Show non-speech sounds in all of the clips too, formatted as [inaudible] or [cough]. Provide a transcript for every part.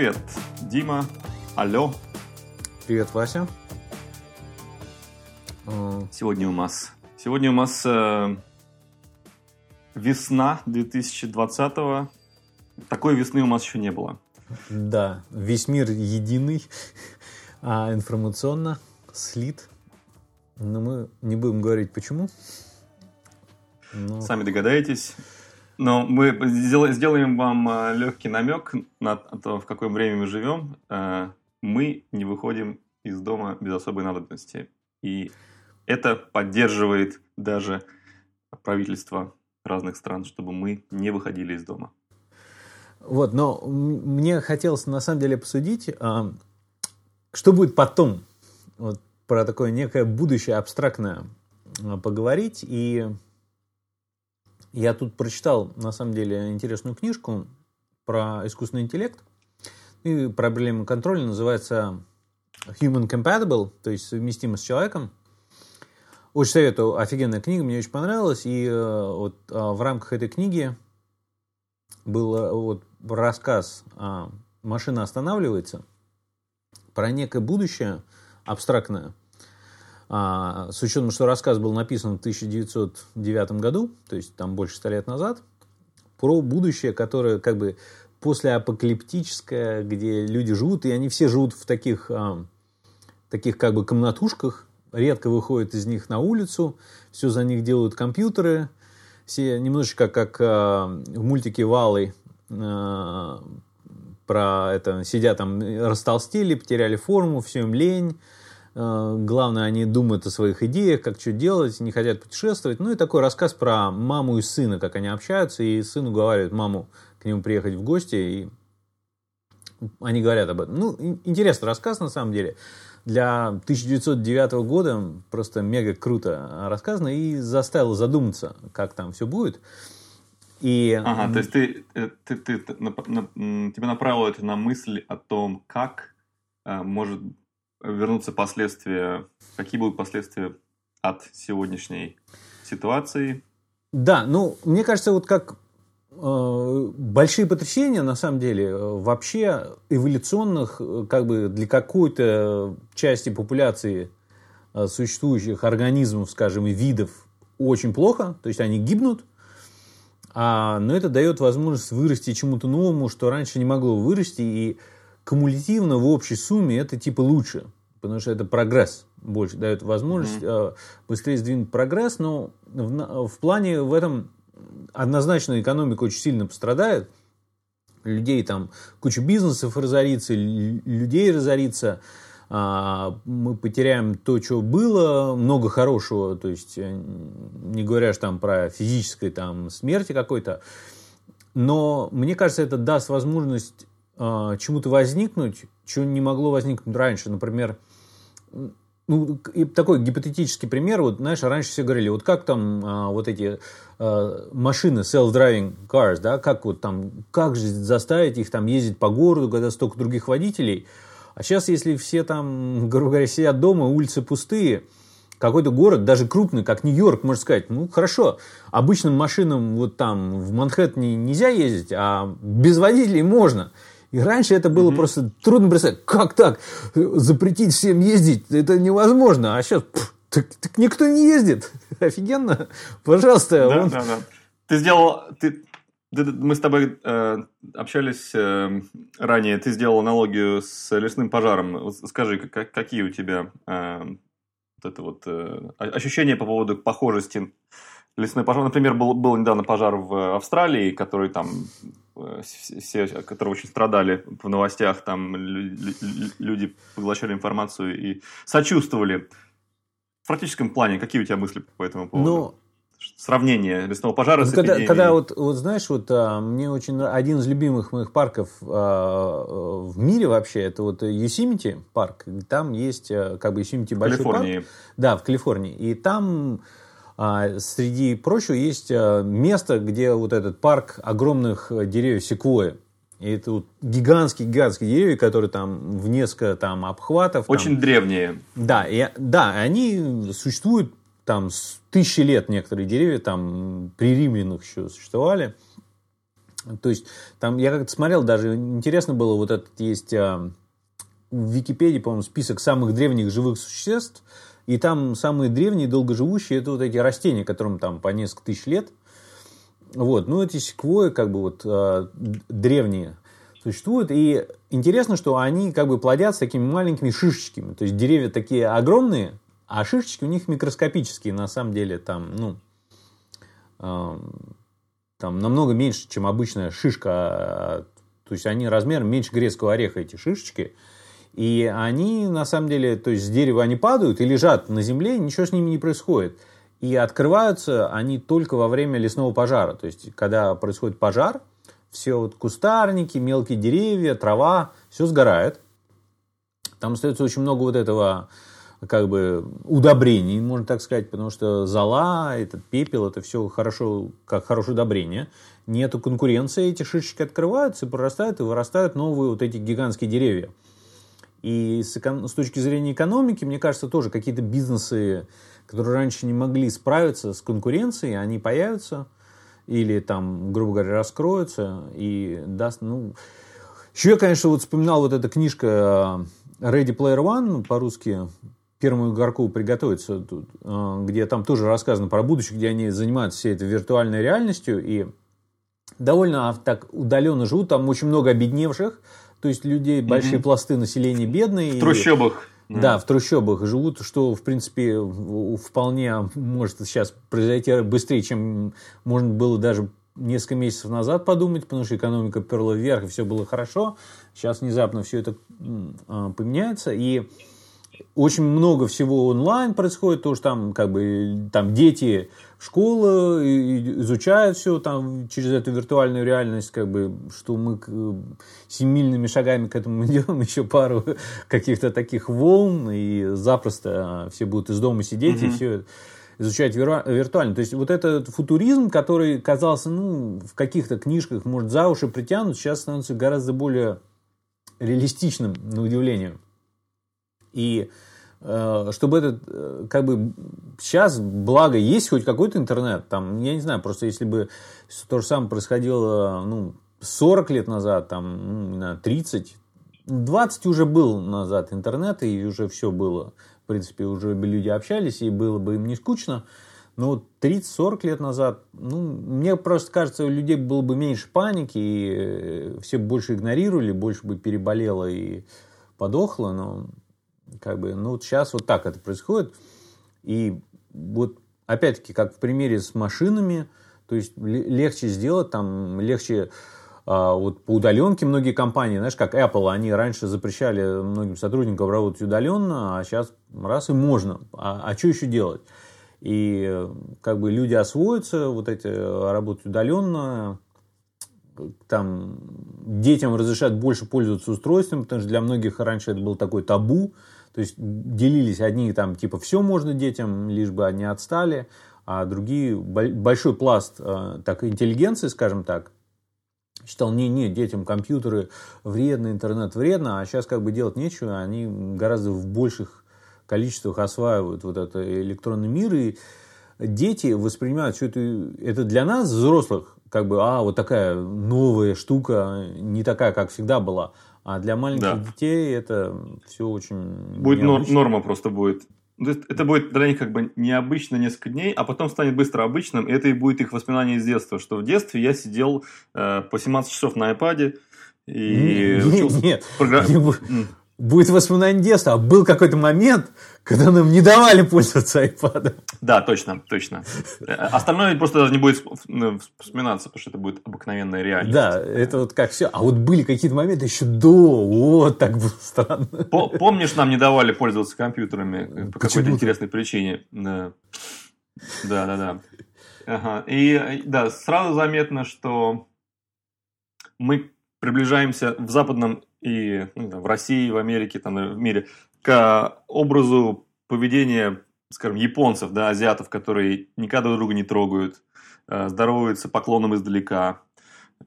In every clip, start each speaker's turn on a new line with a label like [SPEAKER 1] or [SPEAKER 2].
[SPEAKER 1] Привет, Дима. Алло.
[SPEAKER 2] Привет, Вася.
[SPEAKER 1] Сегодня у нас, сегодня у нас э, весна 2020-го. Такой весны у нас еще не было.
[SPEAKER 2] Да, весь мир единый, [laughs] а информационно слит. Но мы не будем говорить почему.
[SPEAKER 1] Но... Сами догадаетесь. Но мы сделаем вам э, легкий намек на то, в какое время мы живем. Э, мы не выходим из дома без особой надобности. И это поддерживает даже правительство разных стран, чтобы мы не выходили из дома.
[SPEAKER 2] Вот, но мне хотелось на самом деле посудить, а, что будет потом. Вот про такое некое будущее абстрактное а, поговорить. И я тут прочитал, на самом деле, интересную книжку про искусственный интеллект. И проблема контроля называется Human Compatible, то есть совместимо с человеком. Очень советую, офигенная книга, мне очень понравилась. И э, вот э, в рамках этой книги был э, вот рассказ «Машина останавливается» про некое будущее абстрактное, а, с учетом, что рассказ был написан в 1909 году, то есть там больше ста лет назад, про будущее, которое как бы послеапокалиптическое, где люди живут, и они все живут в таких, а, таких как бы комнатушках, редко выходят из них на улицу, все за них делают компьютеры, все немножечко как а, в мультике Валы про это, сидят там, растолстели, потеряли форму, все им лень, главное, они думают о своих идеях, как что делать, не хотят путешествовать. Ну и такой рассказ про маму и сына, как они общаются, и сыну говорят маму к нему приехать в гости, и они говорят об этом. Ну, интересный рассказ на самом деле. Для 1909 года просто мега круто рассказано и заставил задуматься, как там все будет.
[SPEAKER 1] И... Ага, то есть ты, э, ты, ты, ты, на, на, тебя направило это на мысль о том, как э, может вернутся последствия, какие будут последствия от сегодняшней ситуации?
[SPEAKER 2] Да, ну, мне кажется, вот как э, большие потрясения, на самом деле, э, вообще эволюционных, э, как бы для какой-то части популяции э, существующих организмов, скажем, и видов очень плохо, то есть они гибнут, а, но это дает возможность вырасти чему-то новому, что раньше не могло вырасти, и кумулятивно в общей сумме это типа лучше, потому что это прогресс больше дает возможность mm-hmm. быстрее сдвинуть прогресс, но в, в плане в этом однозначно экономика очень сильно пострадает. Людей там куча бизнесов разорится, людей разорится, а, мы потеряем то, что было, много хорошего, то есть э, не говоря там про физической там смерти какой-то, но мне кажется, это даст возможность чему-то возникнуть, чего не могло возникнуть раньше. Например, ну, такой гипотетический пример, вот, знаешь, раньше все говорили, вот как там а, вот эти а, машины, self-driving cars, да, как вот там, как же заставить их там ездить по городу, когда столько других водителей, а сейчас, если все там, [laughs] грубо говоря, сидят дома, улицы пустые, какой-то город, даже крупный, как Нью-Йорк, можно сказать, ну, хорошо, обычным машинам вот там в Манхэттене нельзя ездить, а без водителей можно. И раньше это было mm-hmm. просто трудно представить, как так, запретить всем ездить, это невозможно. А сейчас пф, так, так никто не ездит. [laughs] Офигенно. Пожалуйста.
[SPEAKER 1] Да, он... да, да. Ты сделал, ты, мы с тобой э, общались э, ранее, ты сделал аналогию с лесным пожаром. Скажи, как, какие у тебя э, вот это вот э, ощущения по поводу похожести лесной пожар. Например, был, был недавно пожар в Австралии, который там все, которые очень страдали в новостях, там люди поглощали информацию и сочувствовали. В практическом плане, какие у тебя мысли по этому поводу? Ну, Сравнение лесного пожара ну, с
[SPEAKER 2] когда, когда вот, вот знаешь, вот а, мне очень один из любимых моих парков а, в мире вообще это вот Юсимити парк. Там есть а, как бы Юсимити большой Калифорнии. парк. Да, в Калифорнии. И там а среди прочего есть а, место, где вот этот парк огромных э, деревьев секвоя. И это вот гигантские-гигантские деревья, которые там в несколько там обхватов.
[SPEAKER 1] Очень
[SPEAKER 2] там,
[SPEAKER 1] древние.
[SPEAKER 2] Да, и, да, они существуют там с тысячи лет некоторые деревья, там при римлянах еще существовали. То есть, там я как-то смотрел, даже интересно было, вот этот есть а, в Википедии, по-моему, список самых древних живых существ, и там самые древние, долгоживущие, это вот эти растения, которым там по несколько тысяч лет. Вот, ну, эти секвои, как бы вот а, древние, существуют. И интересно, что они как бы плодятся такими маленькими шишечками. То есть деревья такие огромные, а шишечки у них микроскопические. На самом деле там, ну, э, там намного меньше, чем обычная шишка. То есть они размером меньше грецкого ореха, эти шишечки. И они, на самом деле, то есть с дерева они падают и лежат на земле, ничего с ними не происходит. И открываются они только во время лесного пожара. То есть, когда происходит пожар, все вот кустарники, мелкие деревья, трава, все сгорает. Там остается очень много вот этого как бы удобрений, можно так сказать, потому что зола, этот пепел, это все хорошо, как хорошее удобрение. Нету конкуренции, эти шишечки открываются, прорастают и вырастают новые вот эти гигантские деревья. И с, с точки зрения экономики, мне кажется, тоже какие-то бизнесы, которые раньше не могли справиться с конкуренцией, они появятся – или там, грубо говоря, раскроются и даст, ну... Еще я, конечно, вот вспоминал вот эта книжка э, Ready Player One, ну, по-русски первому игроку приготовиться, э, где там тоже рассказано про будущее, где они занимаются всей этой виртуальной реальностью. И довольно так удаленно живут, там очень много обедневших, то есть людей, большие пласты населения бедные.
[SPEAKER 1] В трущобах.
[SPEAKER 2] Да, в трущобах живут, что, в принципе, вполне может сейчас произойти быстрее, чем можно было даже несколько месяцев назад подумать, потому что экономика перла вверх, и все было хорошо. Сейчас внезапно все это а, поменяется, и очень много всего онлайн происходит, то что там как бы там дети школы изучают все там через эту виртуальную реальность, как бы, что мы семимильными шагами к этому [laughs] идем, еще пару каких-то таких волн, и запросто все будут из дома сидеть mm-hmm. и все изучать виртуально. То есть вот этот футуризм, который казался, ну, в каких-то книжках, может, за уши притянут, сейчас становится гораздо более реалистичным, на удивление. И э, чтобы этот, э, как бы, сейчас, благо, есть хоть какой-то интернет, там, я не знаю, просто если бы то же самое происходило, ну, 40 лет назад, там, ну, 30, 20 уже был назад интернет, и уже все было, в принципе, уже бы люди общались, и было бы им не скучно, но 30-40 лет назад, ну, мне просто кажется, у людей было бы меньше паники, и э, все больше игнорировали, больше бы переболело и подохло, но как бы, ну, вот сейчас вот так это происходит. И вот опять-таки, как в примере с машинами, то есть легче сделать, там легче а, вот по удаленке многие компании, знаешь, как Apple, они раньше запрещали многим сотрудникам работать удаленно, а сейчас раз и можно. А, а что еще делать? И как бы люди освоятся, вот эти работать удаленно, там детям разрешают больше пользоваться устройством, потому что для многих раньше это был такой табу, то есть делились одни там типа все можно детям, лишь бы они отстали, а другие большой пласт э, так интеллигенции, скажем так, считал, не, не, детям компьютеры вредно, интернет вредно, а сейчас как бы делать нечего, они гораздо в больших количествах осваивают вот этот электронный мир, и дети воспринимают все это, это для нас, взрослых, как бы, а, вот такая новая штука, не такая, как всегда была. А для маленьких да. детей это все очень
[SPEAKER 1] Будет необычно. норма просто будет. Это будет для них как бы необычно несколько дней, а потом станет быстро обычным, и это и будет их воспоминание из детства, что в детстве я сидел э, по 17 часов на iPad и
[SPEAKER 2] нет, учился... Нет, программ [laughs] будет воспоминание детства, а был какой-то момент, когда нам не давали пользоваться iPad.
[SPEAKER 1] Да, точно, точно. Остальное просто даже не будет ну, вспоминаться, потому что это будет обыкновенная реальность.
[SPEAKER 2] Да, это вот как все. А вот были какие-то моменты еще до, вот так было странно.
[SPEAKER 1] Помнишь, нам не давали пользоваться компьютерами по какой-то интересной причине? Да, да, да. да. Ага. И да, сразу заметно, что мы приближаемся в западном и ну, в России, в Америке, там, в мире, к образу поведения, скажем, японцев, да, азиатов, которые никогда друг друга не трогают, э, здороваются поклоном издалека, э,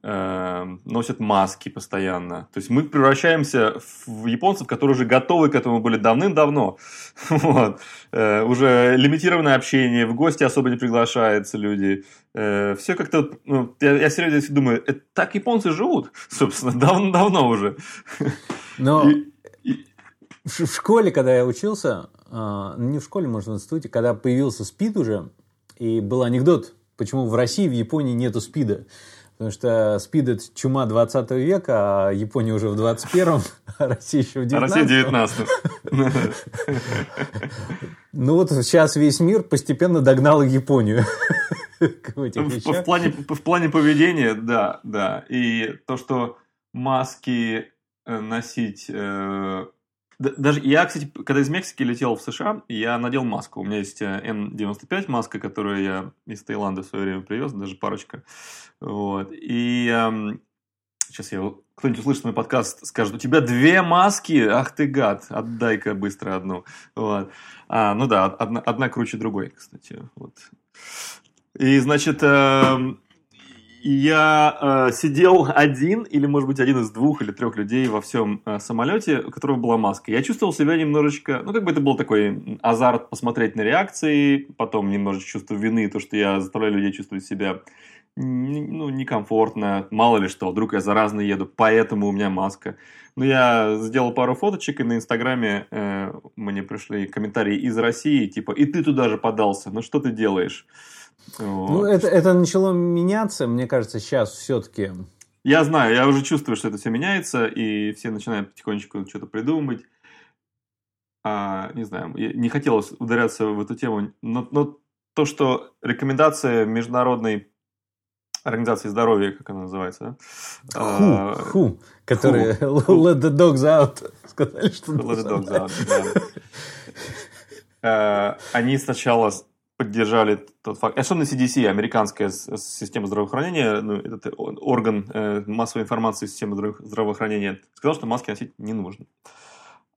[SPEAKER 1] носят маски постоянно. То есть мы превращаемся в японцев, которые уже готовы к этому были давным-давно. [laughs] Вот. Э, уже лимитированное общение, в гости особо не приглашаются люди. Э, все как-то... Ну, я, я серьезно думаю, это так японцы живут, [laughs] собственно, давно-давно уже.
[SPEAKER 2] Но и, и... В, школе, когда я учился, э, не в школе, может, в институте, когда появился СПИД уже, и был анекдот, почему в России, в Японии нету СПИДа. Потому что СПИД – это чума 20 века, а Япония уже в 21-м, [laughs] а Россия еще в 19-м. А Россия
[SPEAKER 1] 19
[SPEAKER 2] Ну вот сейчас весь мир постепенно догнал Японию. [laughs]
[SPEAKER 1] В плане, в плане поведения, да, да. И то, что маски э, носить э, даже я, кстати, когда из Мексики летел в США, я надел маску. У меня есть N95 э, маска, которую я из Таиланда в свое время привез, даже парочка. Вот. И эм, сейчас я кто-нибудь услышит мой подкаст, скажет, у тебя две маски, ах ты гад, отдай-ка быстро одну. Вот. А, ну да, одна, одна круче другой, кстати. Вот. И, значит, э, я э, сидел один, или, может быть, один из двух или трех людей во всем э, самолете, у которого была маска. Я чувствовал себя немножечко, ну, как бы это был такой азарт посмотреть на реакции, потом немножечко чувство вины, то, что я заставляю людей чувствовать себя ну, некомфортно, мало ли что, вдруг я заразно еду, поэтому у меня маска. Но я сделал пару фоточек, и на Инстаграме э, мне пришли комментарии из России, типа, и ты туда же подался, ну что ты делаешь?
[SPEAKER 2] Вот. Ну, это, это начало меняться, мне кажется, сейчас все-таки.
[SPEAKER 1] Я знаю, я уже чувствую, что это все меняется, и все начинают потихонечку что-то придумывать. А, не знаю, не хотелось ударяться в эту тему, но, но то, что рекомендация международной организации здоровья, как она называется,
[SPEAKER 2] да? Ху, а, ху, которые let the dogs out [laughs] сказали, что
[SPEAKER 1] let the dogs out, да. А, они сначала поддержали тот факт, особенно CDC, американская система здравоохранения, ну, этот орган э, массовой информации системы здравоохранения, сказал, что маски носить не нужно.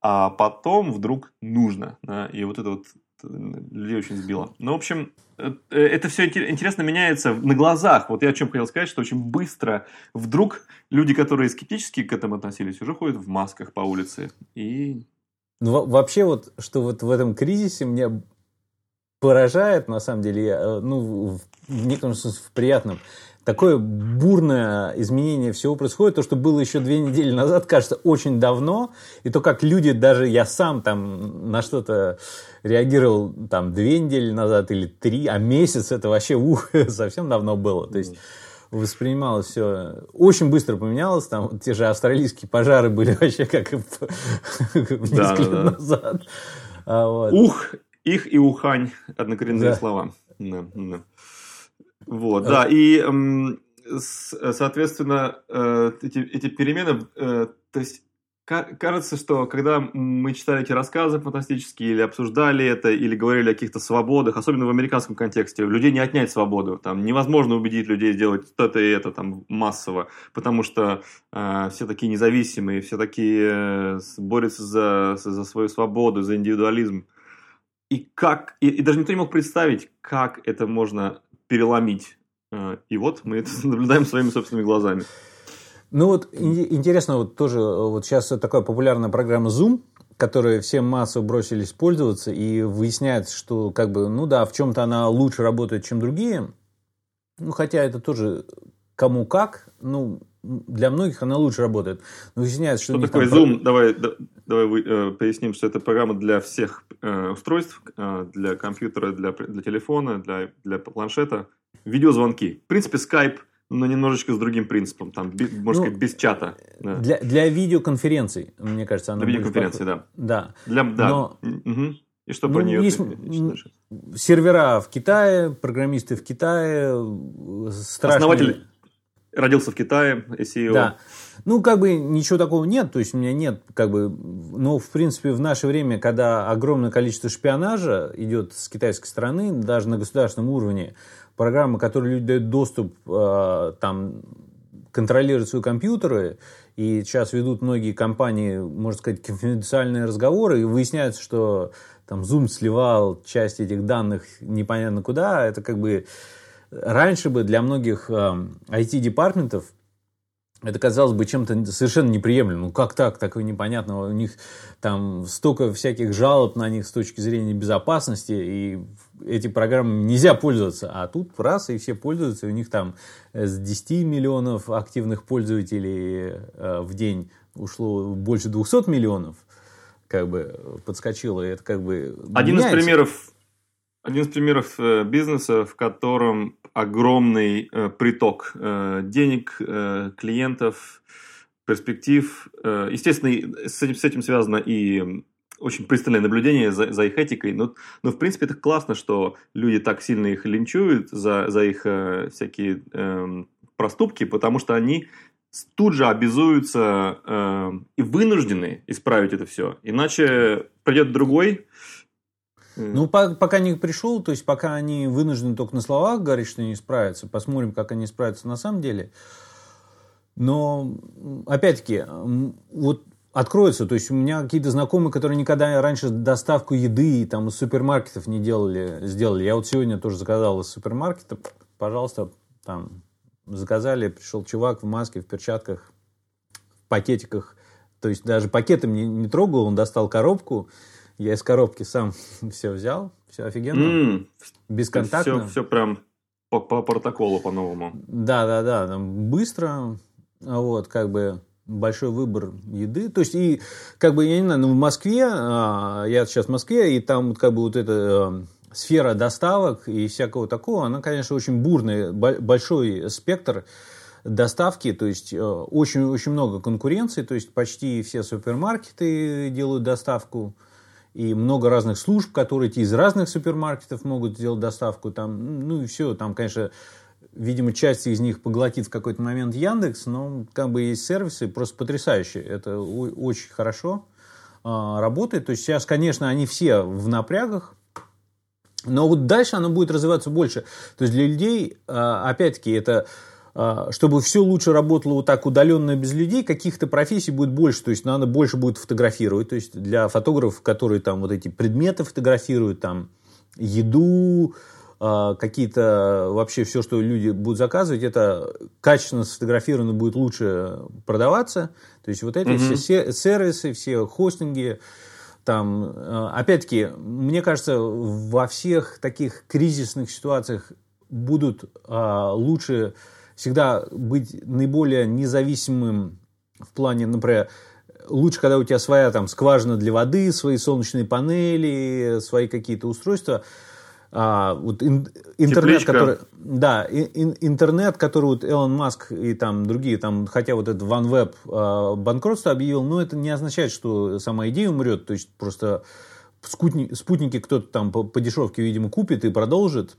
[SPEAKER 1] А потом вдруг нужно. Да, и вот это вот э, людей очень сбило. Ну, в общем, э, э, это все интересно меняется на глазах. Вот я о чем хотел сказать, что очень быстро вдруг люди, которые скептически к этому относились, уже ходят в масках по улице. И
[SPEAKER 2] ну, вообще вот, что вот в этом кризисе мне поражает, на самом деле, э, ну, в некотором смысле, в приятном. Такое бурное изменение всего происходит, то, что было еще две недели назад, кажется, очень давно, и то, как люди, даже я сам там на что-то реагировал там две недели назад или три, а месяц это вообще ух, [laughs] совсем давно было. То есть воспринималось все очень быстро поменялось. Там те же австралийские пожары были [laughs] вообще как [laughs] несколько лет назад.
[SPEAKER 1] А, вот. Ух, их и Ухань – однокоренные да. слова. Да, да. Вот, а... да, и, соответственно, э, эти, эти перемены, э, то есть кажется, что когда мы читали эти рассказы фантастические, или обсуждали это, или говорили о каких-то свободах, особенно в американском контексте, людей не отнять свободу. Там невозможно убедить людей сделать это и это там массово, потому что э, все такие независимые, все такие э, борются за, за свою свободу, за индивидуализм и как, и, и даже никто не мог представить, как это можно переломить. Э, и вот мы это [laughs] наблюдаем своими собственными глазами.
[SPEAKER 2] Ну вот интересно, вот тоже вот сейчас такая популярная программа Zoom, которой все массово бросились пользоваться, и выясняется, что как бы, ну да, в чем-то она лучше работает, чем другие. Ну, хотя это тоже кому как, ну, для многих она лучше работает. Но выясняется,
[SPEAKER 1] что... Что такое Zoom? Про... Давай, да, давай вы, э, поясним, что это программа для всех э, устройств, э, для компьютера, для, для телефона, для, для планшета. Видеозвонки. В принципе, Skype, но немножечко с другим принципом, там, без, можно ну, сказать, без чата.
[SPEAKER 2] Да. Для, для видеоконференций, мне кажется, она
[SPEAKER 1] Для видеоконференций, да.
[SPEAKER 2] Да.
[SPEAKER 1] Для, да. Но... Угу. И что ну, про нее есть
[SPEAKER 2] сервера в Китае, программисты в Китае,
[SPEAKER 1] страшные... Основатель Родился в Китае, SEO.
[SPEAKER 2] Да. Ну, как бы ничего такого нет, то есть у меня нет, как бы, но в принципе в наше время, когда огромное количество шпионажа идет с китайской стороны, даже на государственном уровне, программы, которые люди дают доступ, э, там, контролируют свои компьютеры, и сейчас ведут многие компании, можно сказать, конфиденциальные разговоры, и выясняется, что там Zoom сливал часть этих данных непонятно куда, это как бы раньше бы для многих э, IT-департаментов это казалось бы чем-то совершенно неприемлемым. Ну как так? Такое непонятно. У них там столько всяких жалоб на них с точки зрения безопасности, и эти программы нельзя пользоваться. А тут раз, и все пользуются, и у них там с 10 миллионов активных пользователей э, в день ушло больше 200 миллионов, как бы подскочило. И это как бы
[SPEAKER 1] Один меняется. из примеров один из примеров э, бизнеса, в котором огромный э, приток э, денег, э, клиентов, перспектив. Э, естественно, с этим, связано и очень пристальное наблюдение за, за их этикой. Но, но, в принципе, это классно, что люди так сильно их линчуют за, за их э, всякие э, проступки, потому что они тут же обязуются э, и вынуждены исправить это все. Иначе придет другой,
[SPEAKER 2] ну, по, пока не пришел, то есть пока они вынуждены только на словах говорить, что не справятся, посмотрим, как они справятся на самом деле. Но, опять-таки, вот откроется. То есть у меня какие-то знакомые, которые никогда раньше доставку еды там, из супермаркетов не делали, сделали. Я вот сегодня тоже заказал из супермаркета. Пожалуйста, там заказали, пришел чувак в маске, в перчатках, в пакетиках. То есть даже пакетом не, не трогал, он достал коробку, я из коробки сам [laughs] все взял, все офигенно, mm, бесконтактно.
[SPEAKER 1] Все, все прям по, по протоколу по-новому.
[SPEAKER 2] Да, да, да, там быстро, вот, как бы большой выбор еды. То есть, и как бы, я не знаю, ну, в Москве, а, я сейчас в Москве, и там как бы вот эта э, сфера доставок и всякого такого, она, конечно, очень бурная, большой спектр доставки, то есть очень-очень э, много конкуренции, то есть почти все супермаркеты делают доставку и много разных служб, которые из разных супермаркетов могут сделать доставку. Там, ну и все, там, конечно, видимо, часть из них поглотит в какой-то момент Яндекс, но как бы есть сервисы просто потрясающие. Это очень хорошо а, работает. То есть сейчас, конечно, они все в напрягах, но вот дальше оно будет развиваться больше. То есть для людей, а, опять-таки, это чтобы все лучше работало вот так удаленно без людей, каких-то профессий будет больше, то есть надо больше будет фотографировать, то есть для фотографов, которые там вот эти предметы фотографируют, там еду, а, какие-то вообще все, что люди будут заказывать, это качественно сфотографировано будет лучше продаваться, то есть вот эти mm-hmm. все сервисы, все хостинги, там, а, опять-таки, мне кажется, во всех таких кризисных ситуациях будут лучше всегда быть наиболее независимым в плане, например, лучше, когда у тебя своя там скважина для воды, свои солнечные панели, свои какие-то устройства. А, вот ин, интернет, Тепличка. который, да, ин, интернет, который вот Элон Маск и там другие, там, хотя вот этот OneWeb а, банкротство объявил, но это не означает, что сама идея умрет, то есть просто спутники, спутники кто-то там по, по дешевке, видимо, купит и продолжит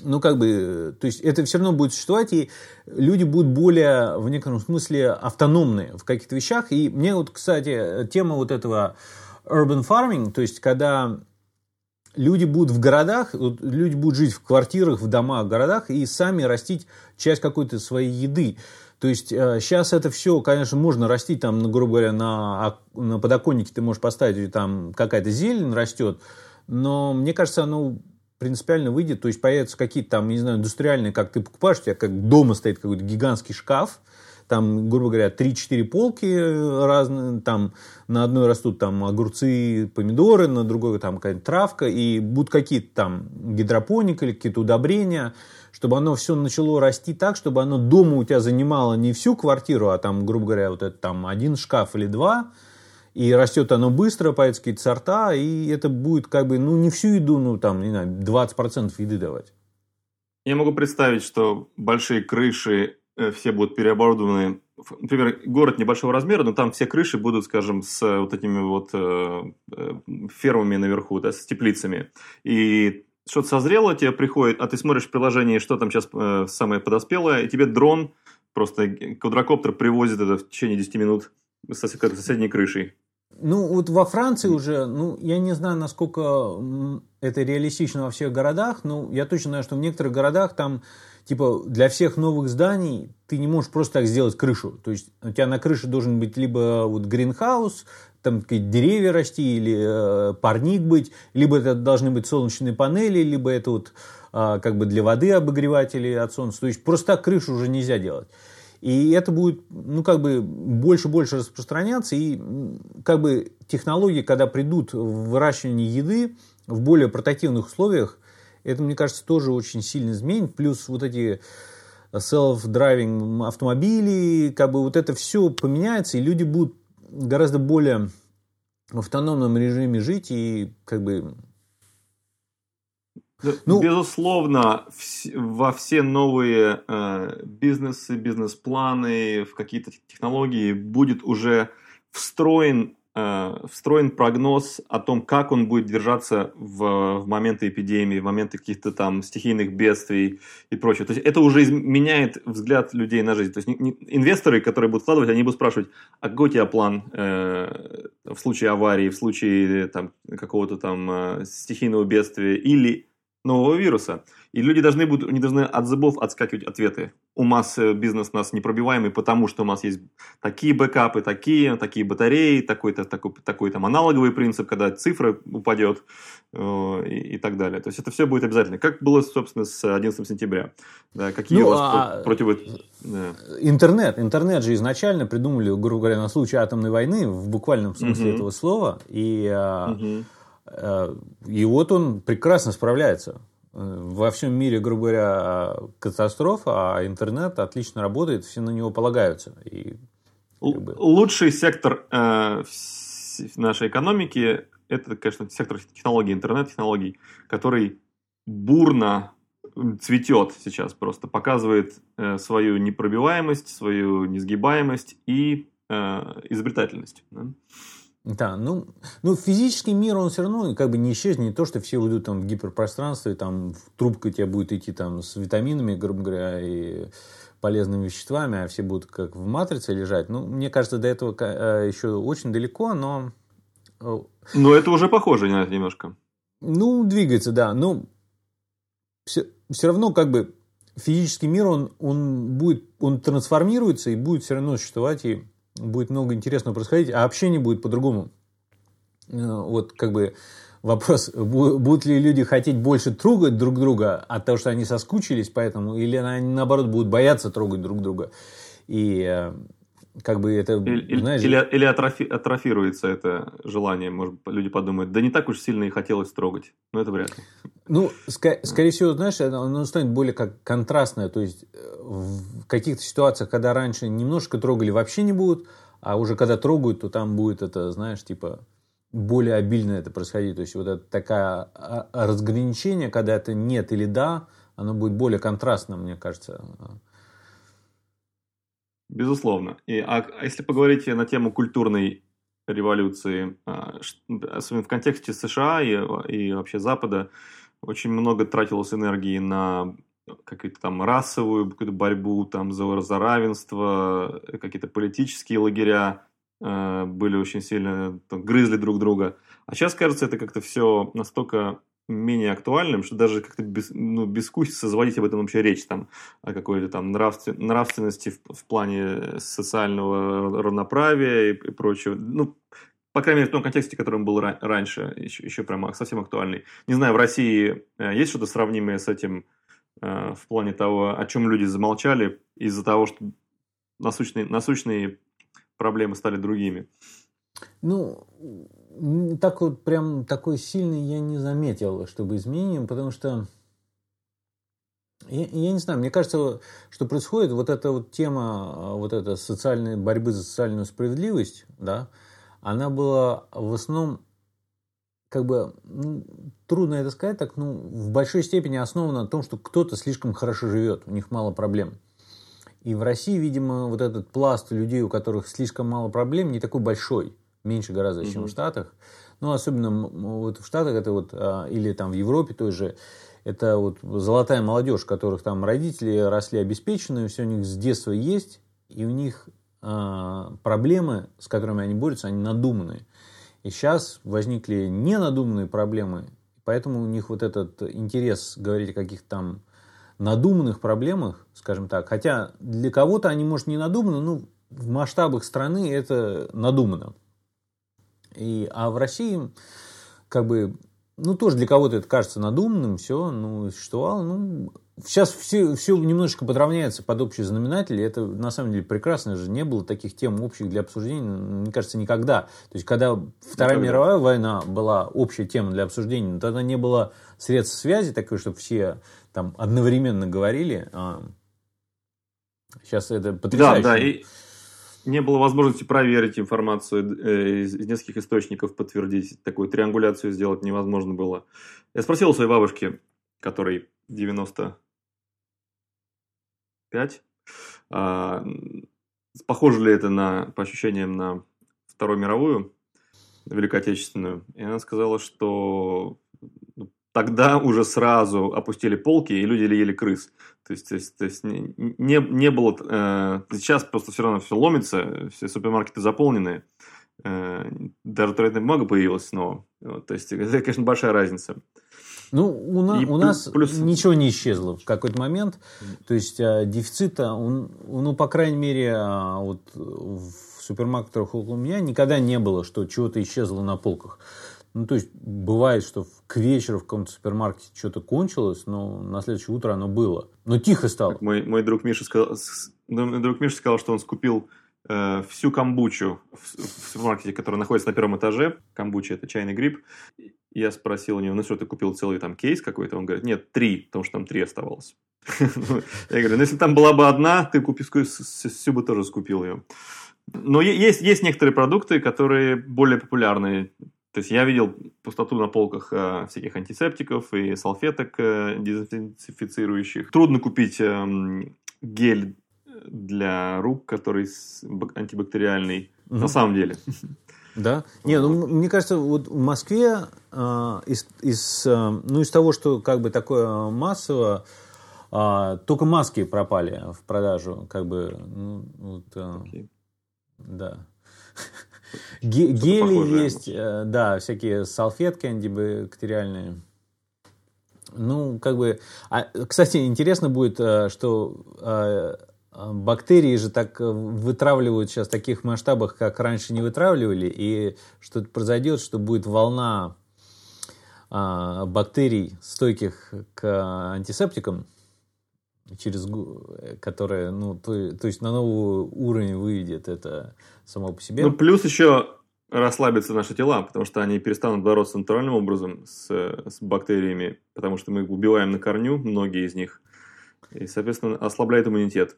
[SPEAKER 2] ну, как бы, то есть это все равно будет существовать, и люди будут более, в некотором смысле, автономны в каких-то вещах. И мне вот, кстати, тема вот этого urban farming, то есть когда люди будут в городах, люди будут жить в квартирах, в домах, в городах и сами растить часть какой-то своей еды. То есть сейчас э, это все, конечно, можно растить, там, ну, грубо говоря, на, на подоконнике ты можешь поставить, там какая-то зелень растет, но мне кажется, оно принципиально выйдет, то есть появятся какие-то там, не знаю, индустриальные, как ты покупаешь, у тебя как дома стоит какой-то гигантский шкаф, там, грубо говоря, 3-4 полки разные, там на одной растут там огурцы, помидоры, на другой там какая-то травка, и будут какие-то там гидропоника или какие-то удобрения, чтобы оно все начало расти так, чтобы оно дома у тебя занимало не всю квартиру, а там, грубо говоря, вот это там один шкаф или два, и растет оно быстро, появятся какие-то сорта, и это будет как бы, ну, не всю еду, ну, там, не знаю, 20% еды давать.
[SPEAKER 1] Я могу представить, что большие крыши э, все будут переоборудованы. Например, город небольшого размера, но там все крыши будут, скажем, с вот этими вот э, э, фермами наверху, да, с теплицами. И что-то созрело, тебе приходит, а ты смотришь в приложении, что там сейчас э, самое подоспелое, и тебе дрон, просто квадрокоптер привозит это в течение 10 минут с соседней крышей.
[SPEAKER 2] Ну, вот во Франции уже, ну, я не знаю, насколько это реалистично во всех городах, но я точно знаю, что в некоторых городах там, типа, для всех новых зданий ты не можешь просто так сделать крышу. То есть у тебя на крыше должен быть либо вот гринхаус, там какие-то деревья расти, или э, парник быть, либо это должны быть солнечные панели, либо это вот э, как бы для воды обогреватели от солнца. То есть просто так крышу уже нельзя делать. И это будет, ну, как бы больше-больше распространяться, и как бы технологии, когда придут в выращивание еды в более портативных условиях, это, мне кажется, тоже очень сильно изменит. Плюс вот эти self-driving автомобили, как бы вот это все поменяется, и люди будут гораздо более в автономном режиме жить и как бы
[SPEAKER 1] ну, Безусловно, во все новые э, бизнесы, бизнес-планы, в какие-то технологии будет уже встроен Э, встроен прогноз о том, как он будет держаться в, в моменты эпидемии, в моменты каких-то там стихийных бедствий и прочее. То есть это уже меняет взгляд людей на жизнь. То есть не, не, инвесторы, которые будут вкладывать, они будут спрашивать, а какой у тебя план э, в случае аварии, в случае там, какого-то там э, стихийного бедствия или нового вируса. И люди должны будут, не должны от зубов отскакивать ответы. У нас э, бизнес у нас непробиваемый, потому что у нас есть такие бэкапы, такие, такие батареи, такой-то такой, такой там аналоговый принцип, когда цифра упадет э, и, и так далее. То есть это все будет обязательно. Как было, собственно, с 11 сентября. Да, какие ну, у вас а... против...
[SPEAKER 2] Да. Интернет. Интернет же изначально придумали, грубо говоря, на случай атомной войны, в буквальном смысле угу. этого слова. И, угу. И вот он прекрасно справляется во всем мире, грубо говоря, катастрофа, а интернет отлично работает, все на него полагаются. И,
[SPEAKER 1] как бы... Лучший сектор э, нашей экономики – это, конечно, сектор технологий, интернет-технологий, который бурно цветет сейчас просто, показывает э, свою непробиваемость, свою несгибаемость и э, изобретательность. Да?
[SPEAKER 2] Да, ну, ну физический мир, он все равно как бы не исчезнет. Не то, что все уйдут там в гиперпространство, и там трубка у тебя будет идти там с витаминами, грубо говоря, и полезными веществами, а все будут как в матрице лежать. Ну, мне кажется, до этого э, еще очень далеко, но...
[SPEAKER 1] Э, но это уже похоже на это немножко.
[SPEAKER 2] Ну, двигается, да. Но все, все равно как бы физический мир, он, он будет, он трансформируется и будет все равно существовать и будет много интересного происходить, а общение будет по-другому. Э, вот как бы вопрос, будут ли люди хотеть больше трогать друг друга от того, что они соскучились, поэтому, или они, наоборот, будут бояться трогать друг друга. И э, как бы это,
[SPEAKER 1] или, знаешь... Или, или атрофи, атрофируется это желание, может, люди подумают, да не так уж сильно и хотелось трогать. Но это вряд ли.
[SPEAKER 2] Ну, ск- скорее всего, знаешь, оно станет более как контрастное. То есть, э, в каких-то ситуациях, когда раньше немножко трогали, вообще не будут, а уже когда трогают, то там будет это, знаешь, типа более обильно это происходить. То есть, вот это такое а, а, разграничение, когда это нет или да, оно будет более контрастным, мне кажется.
[SPEAKER 1] Безусловно. И, а, а если поговорить на тему культурной революции, а, особенно в контексте США и, и вообще Запада, очень много тратилось энергии на какую-то там расовую какую-то борьбу там за, за равенство, какие-то политические лагеря э, были очень сильно, там, грызли друг друга. А сейчас, кажется, это как-то все настолько менее актуальным, что даже как-то без, ну, бескусица заводить об этом вообще речь, там, о какой-то там нравствен, нравственности в, в плане социального равноправия и, и прочего. Ну, по крайней мере, в том контексте, которым был ра- раньше, еще, еще прямо совсем актуальный. Не знаю, в России э, есть что-то сравнимое с этим э, в плане того, о чем люди замолчали из-за того, что насущные, насущные проблемы стали другими?
[SPEAKER 2] Ну, так вот прям такой сильный я не заметил, чтобы изменением, потому что я, я не знаю, мне кажется, что происходит вот эта вот тема, вот эта социальной борьбы за социальную справедливость, да, она была в основном как бы ну, трудно это сказать, так ну в большой степени основана на том, что кто-то слишком хорошо живет, у них мало проблем. И в России, видимо, вот этот пласт людей, у которых слишком мало проблем, не такой большой меньше гораздо, чем в Штатах. Ну, особенно вот в Штатах это вот, а, или там в Европе той же, это вот золотая молодежь, которых там родители росли обеспеченные, все у них с детства есть, и у них а, проблемы, с которыми они борются, они надуманные. И сейчас возникли ненадуманные проблемы, поэтому у них вот этот интерес говорить о каких-то там надуманных проблемах, скажем так, хотя для кого-то они, может, не надуманы, но в масштабах страны это надумано. И, а в России как бы ну, тоже для кого-то это кажется надуманным, все, ну, существовало. Ну, сейчас все, все немножечко подравняется под общий знаменатель, и это на самом деле прекрасно же. Не было таких тем общих для обсуждения, мне кажется, никогда. То есть, когда Вторая никогда. мировая война была общая тема для обсуждения, но тогда не было средств связи такой, чтобы все там одновременно говорили. А сейчас это потрясающе.
[SPEAKER 1] Да, да, и не было возможности проверить информацию э, из нескольких источников, подтвердить. Такую триангуляцию сделать невозможно было. Я спросил у своей бабушки, которой 95, а, похоже ли это на, по ощущениям на Вторую мировую, Великую Отечественную. И она сказала, что ну, тогда уже сразу опустили полки, и люди ели крыс. То есть, то есть, то есть не, не было... Э, сейчас просто все равно все ломится, все супермаркеты заполнены. Э, даже туалетная бумага появилась снова. Вот, то есть, [laughs] это, конечно, большая разница.
[SPEAKER 2] Ну, у, на, у нас плюс... ничего не исчезло в какой-то момент. То есть, э, дефицита, он, ну, по крайней мере, э, вот в супермаркетах около меня никогда не было, что чего-то исчезло на полках. Ну, то есть, бывает, что к вечеру в каком-то супермаркете что-то кончилось, но на следующее утро оно было. Но тихо стало.
[SPEAKER 1] Мой, мой друг Миша сказал, мой друг Миша сказал, что он скупил э, всю камбучу в, в супермаркете, который находится на первом этаже. Камбуча – это чайный гриб. Я спросил у него, ну что, ты купил целый там кейс какой-то? Он говорит, нет, три, потому что там три оставалось. [laughs] Я говорю, ну если там была бы одна, ты всю бы тоже скупил ее. Но есть, есть некоторые продукты, которые более популярны. То есть я видел пустоту на полках э, всяких антисептиков и салфеток э, дезинфицирующих. Трудно купить э, гель для рук, который антибактериальный. Угу. На самом деле. [laughs]
[SPEAKER 2] Да? Не, ну, мне кажется, вот в Москве э, из, из, э, ну, из того, что как бы такое массово, э, только маски пропали в продажу, как бы, ну, вот, э, okay. да. Гели есть, э, да, всякие салфетки антибактериальные. Ну, как бы... А, кстати, интересно будет, э, что э, бактерии же так вытравливают сейчас в таких масштабах, как раньше не вытравливали, и что-то произойдет, что будет волна а, бактерий, стойких к антисептикам, через которая, ну, то, то есть на новый уровень выведет это само по себе.
[SPEAKER 1] Ну, плюс еще расслабятся наши тела, потому что они перестанут бороться натуральным образом с, с бактериями, потому что мы их убиваем на корню, многие из них, и, соответственно, ослабляет иммунитет.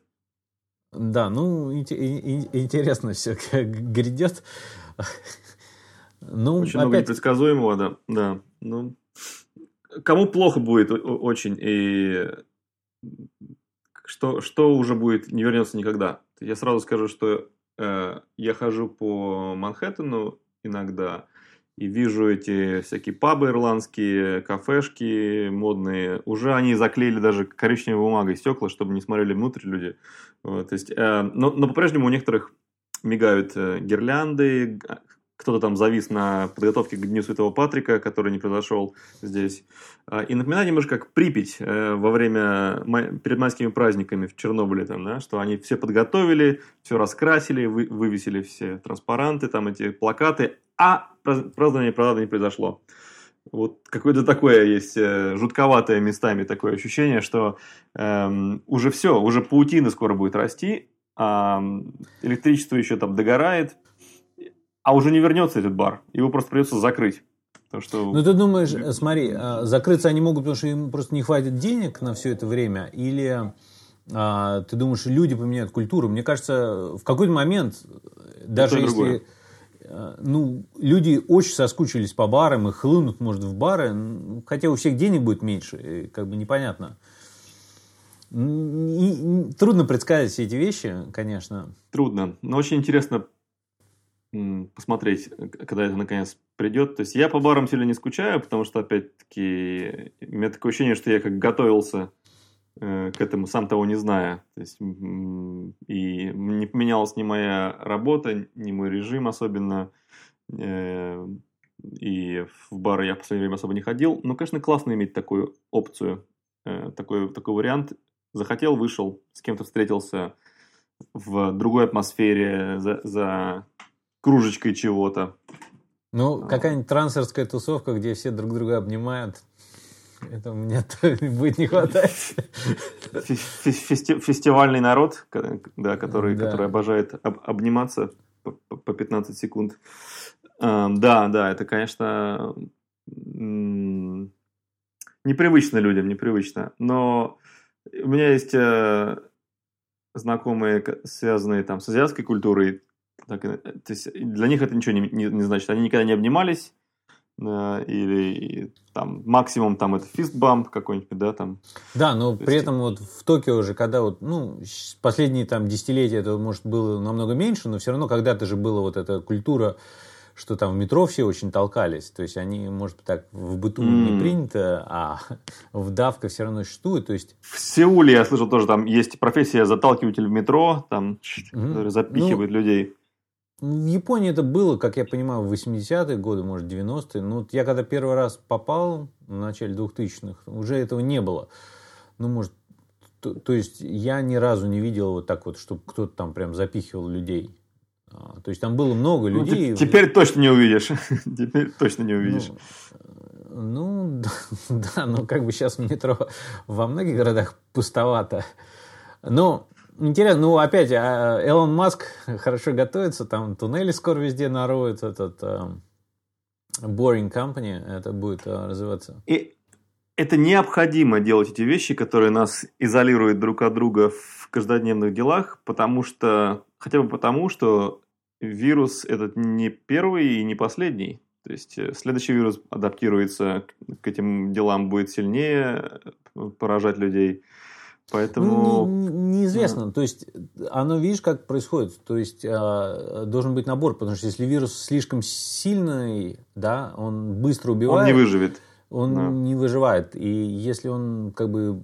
[SPEAKER 2] Да, ну, интересно все как грядет.
[SPEAKER 1] Ну, очень опять... много непредсказуемого, да. да. Ну, кому плохо будет очень, и что, что уже будет, не вернется никогда. Я сразу скажу, что э, я хожу по Манхэттену иногда, и вижу эти всякие пабы ирландские, кафешки модные. Уже они заклеили даже коричневой бумагой стекла, чтобы не смотрели внутрь люди. Вот, то есть, э, но, но по-прежнему у некоторых мигают э, гирлянды, кто-то там завис на подготовке к Дню Святого Патрика, который не произошел здесь. А, и напоминает немножко как Припять э, во время, перед майскими праздниками в Чернобыле, там, да, что они все подготовили, все раскрасили, вы, вывесили все транспаранты, там эти плакаты, а празднование, правда, не произошло. Вот какое-то такое есть э, жутковатое местами такое ощущение, что эм, уже все, уже паутина скоро будет расти, а электричество еще там догорает, а уже не вернется этот бар. Его просто придется закрыть.
[SPEAKER 2] Потому что... Ну, ты думаешь, смотри, а, закрыться они могут, потому что им просто не хватит денег на все это время, или а, ты думаешь, люди поменяют культуру? Мне кажется, в какой-то момент, даже если... Другое. Ну, люди очень соскучились по барам и хлынут, может, в бары, хотя у всех денег будет меньше, как бы непонятно. И, трудно предсказать все эти вещи, конечно.
[SPEAKER 1] Трудно, но очень интересно посмотреть, э, когда это наконец придет. То есть я по барам сильно не скучаю, потому что, опять-таки, у меня такое ощущение, что я как готовился э, к этому, сам того не зная. То есть, и не поменялась ни моя работа, ни мой режим особенно. Э, и в бары я в последнее время особо не ходил. Но, конечно, классно иметь такую опцию, такой, такой вариант. Захотел, вышел, с кем-то встретился в другой атмосфере, за, за кружечкой чего-то.
[SPEAKER 2] Ну, какая-нибудь трансферская тусовка, где все друг друга обнимают, это мне [laughs] будет не хватать.
[SPEAKER 1] Фестивальный народ, да, который, да. который обожает об, обниматься по, по 15 секунд. Да, да, это, конечно, непривычно людям, непривычно. Но у меня есть э, знакомые, связанные там с азиатской культурой. Так, то есть для них это ничего не, не, не значит. Они никогда не обнимались, или там максимум там это фистбамп какой-нибудь, да, там.
[SPEAKER 2] Да, но при есть... этом вот в Токио уже, когда вот, ну, последние там десятилетия это, может, было намного меньше, но все равно когда-то же была вот эта культура, что там в метро все очень толкались, то есть они, может быть, так в быту mm. не принято, а [laughs] в давка все равно существует, то есть...
[SPEAKER 1] В Сеуле, я слышал, тоже там есть профессия заталкиватель в метро, там, mm. который запихивает ну, людей.
[SPEAKER 2] В Японии это было, как я понимаю, в 80-е годы, может, 90-е. Ну, я когда первый раз попал в начале 2000-х, уже этого не было. Ну, может, то, то есть я ни разу не видел вот так вот, чтобы кто-то там прям запихивал людей. А, то есть там было много ну, людей.
[SPEAKER 1] Ну, теперь точно не увидишь. [laughs] Теперь точно не увидишь.
[SPEAKER 2] Ну, ну да, [laughs] но как бы сейчас метро во многих городах пустовато. Но Интересно, ну опять, а, Элон Маск [laughs] хорошо готовится, там туннели скоро везде нароют, этот uh, Boring Company, это будет uh, развиваться.
[SPEAKER 1] И это необходимо делать эти вещи, которые нас изолируют друг от друга в каждодневных делах, потому что, хотя бы потому, что вирус этот не первый и не последний. То есть э, следующий вирус адаптируется к этим делам, будет сильнее поражать людей. Поэтому...
[SPEAKER 2] Ну, не, неизвестно. Да. То есть, оно, видишь, как происходит. То есть, э, должен быть набор, потому что если вирус слишком сильный, да, он быстро убивает.
[SPEAKER 1] Он не выживет.
[SPEAKER 2] Он да. не выживает. И если он как бы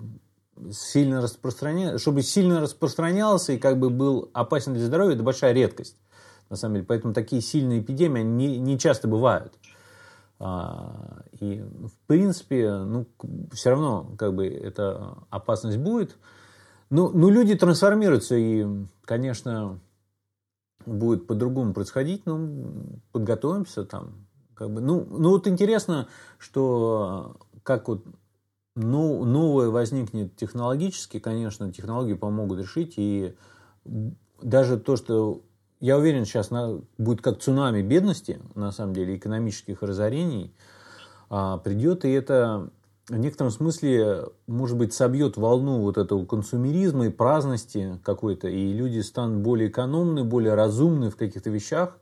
[SPEAKER 2] сильно распространяется, чтобы сильно распространялся и как бы был опасен для здоровья, это большая редкость. На самом деле. Поэтому такие сильные эпидемии не, не часто бывают. А, и, в принципе, ну, все равно, как бы, эта опасность будет. Ну, ну, люди трансформируются, и, конечно, будет по-другому происходить, ну, подготовимся там. Как бы, ну, ну, вот интересно, что как вот ну, новое возникнет технологически, конечно, технологии помогут решить, и даже то, что я уверен, сейчас будет как цунами бедности, на самом деле, экономических разорений, а, придет, и это в некотором смысле, может быть, собьет волну вот этого консумеризма и праздности какой-то, и люди станут более экономны, более разумны в каких-то вещах,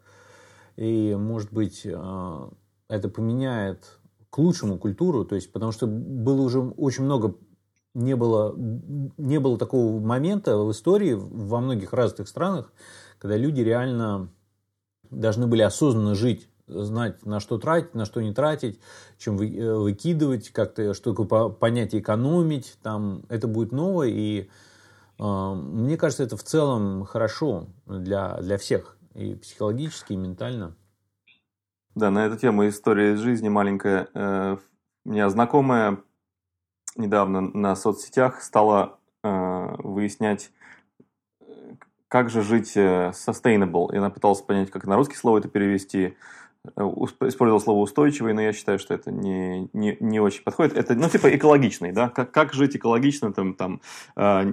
[SPEAKER 2] и, может быть, а, это поменяет к лучшему культуру, то есть, потому что было уже очень много не было, не было такого момента в истории во многих развитых странах, когда люди реально должны были осознанно жить, знать, на что тратить, на что не тратить, чем э, выкидывать, как-то что такое понятие экономить, там это будет новое, и э, мне кажется, это в целом хорошо для, для всех, и психологически, и ментально.
[SPEAKER 1] Да, на эту тему история из жизни маленькая. Э, у меня знакомая недавно на соцсетях стала э, выяснять как же жить э, sustainable? И она пыталась понять, как на русский слово это перевести. Э, использовал слово устойчивый, но я считаю, что это не, не, не очень подходит. Это, ну, типа экологичный, да? Как, как жить экологично, там, там, э,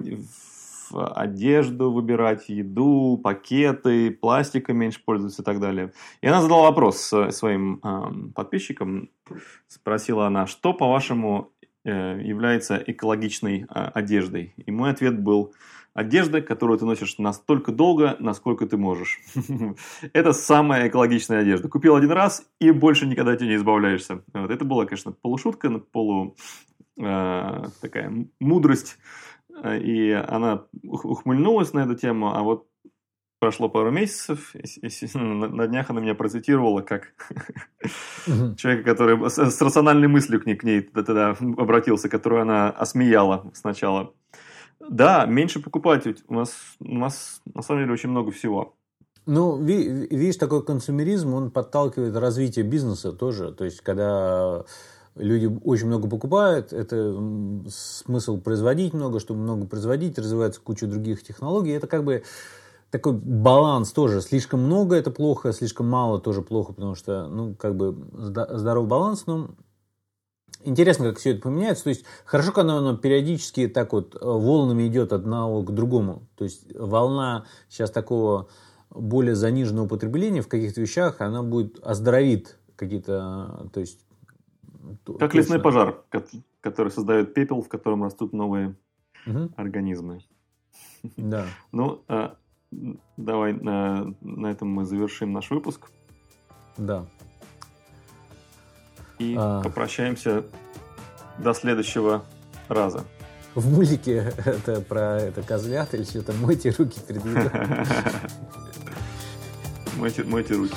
[SPEAKER 1] одежду выбирать, еду, пакеты, пластика меньше пользоваться и так далее. И она задала вопрос своим э, подписчикам. Спросила она, что, по-вашему, э, является экологичной э, одеждой? И мой ответ был – Одежда, которую ты носишь настолько долго, насколько ты можешь. Это самая экологичная одежда. Купил один раз и больше никогда от нее не избавляешься. Вот. Это была, конечно, полушутка, полу э, такая мудрость. И она ухмыльнулась на эту тему, а вот прошло пару месяцев, и, на днях она меня процитировала как человека, который с, рациональной мыслью к ней, к ней тогда обратился, которую она осмеяла сначала. Да, меньше покупать. У нас, у нас на самом деле очень много всего.
[SPEAKER 2] Ну, видишь, такой консумеризм, он подталкивает развитие бизнеса тоже. То есть, когда люди очень много покупают, это смысл производить много, чтобы много производить, развивается куча других технологий. Это как бы такой баланс тоже. Слишком много это плохо, слишком мало тоже плохо, потому что, ну, как бы здоровый баланс, ну, интересно, как все это поменяется. То есть хорошо, когда оно периодически так вот э, волнами идет от одного к другому. То есть волна сейчас такого более заниженного употребления в каких-то вещах, она будет оздоровит какие-то, то есть...
[SPEAKER 1] Как точно. лесной пожар, который создает пепел, в котором растут новые угу. организмы.
[SPEAKER 2] Да. [laughs]
[SPEAKER 1] Ну, а, давай на, на этом мы завершим наш выпуск.
[SPEAKER 2] Да.
[SPEAKER 1] И а... попрощаемся до следующего раза.
[SPEAKER 2] В мультике это про это козлят или что-то мойте руки перед едой. [laughs]
[SPEAKER 1] мойте, мойте руки.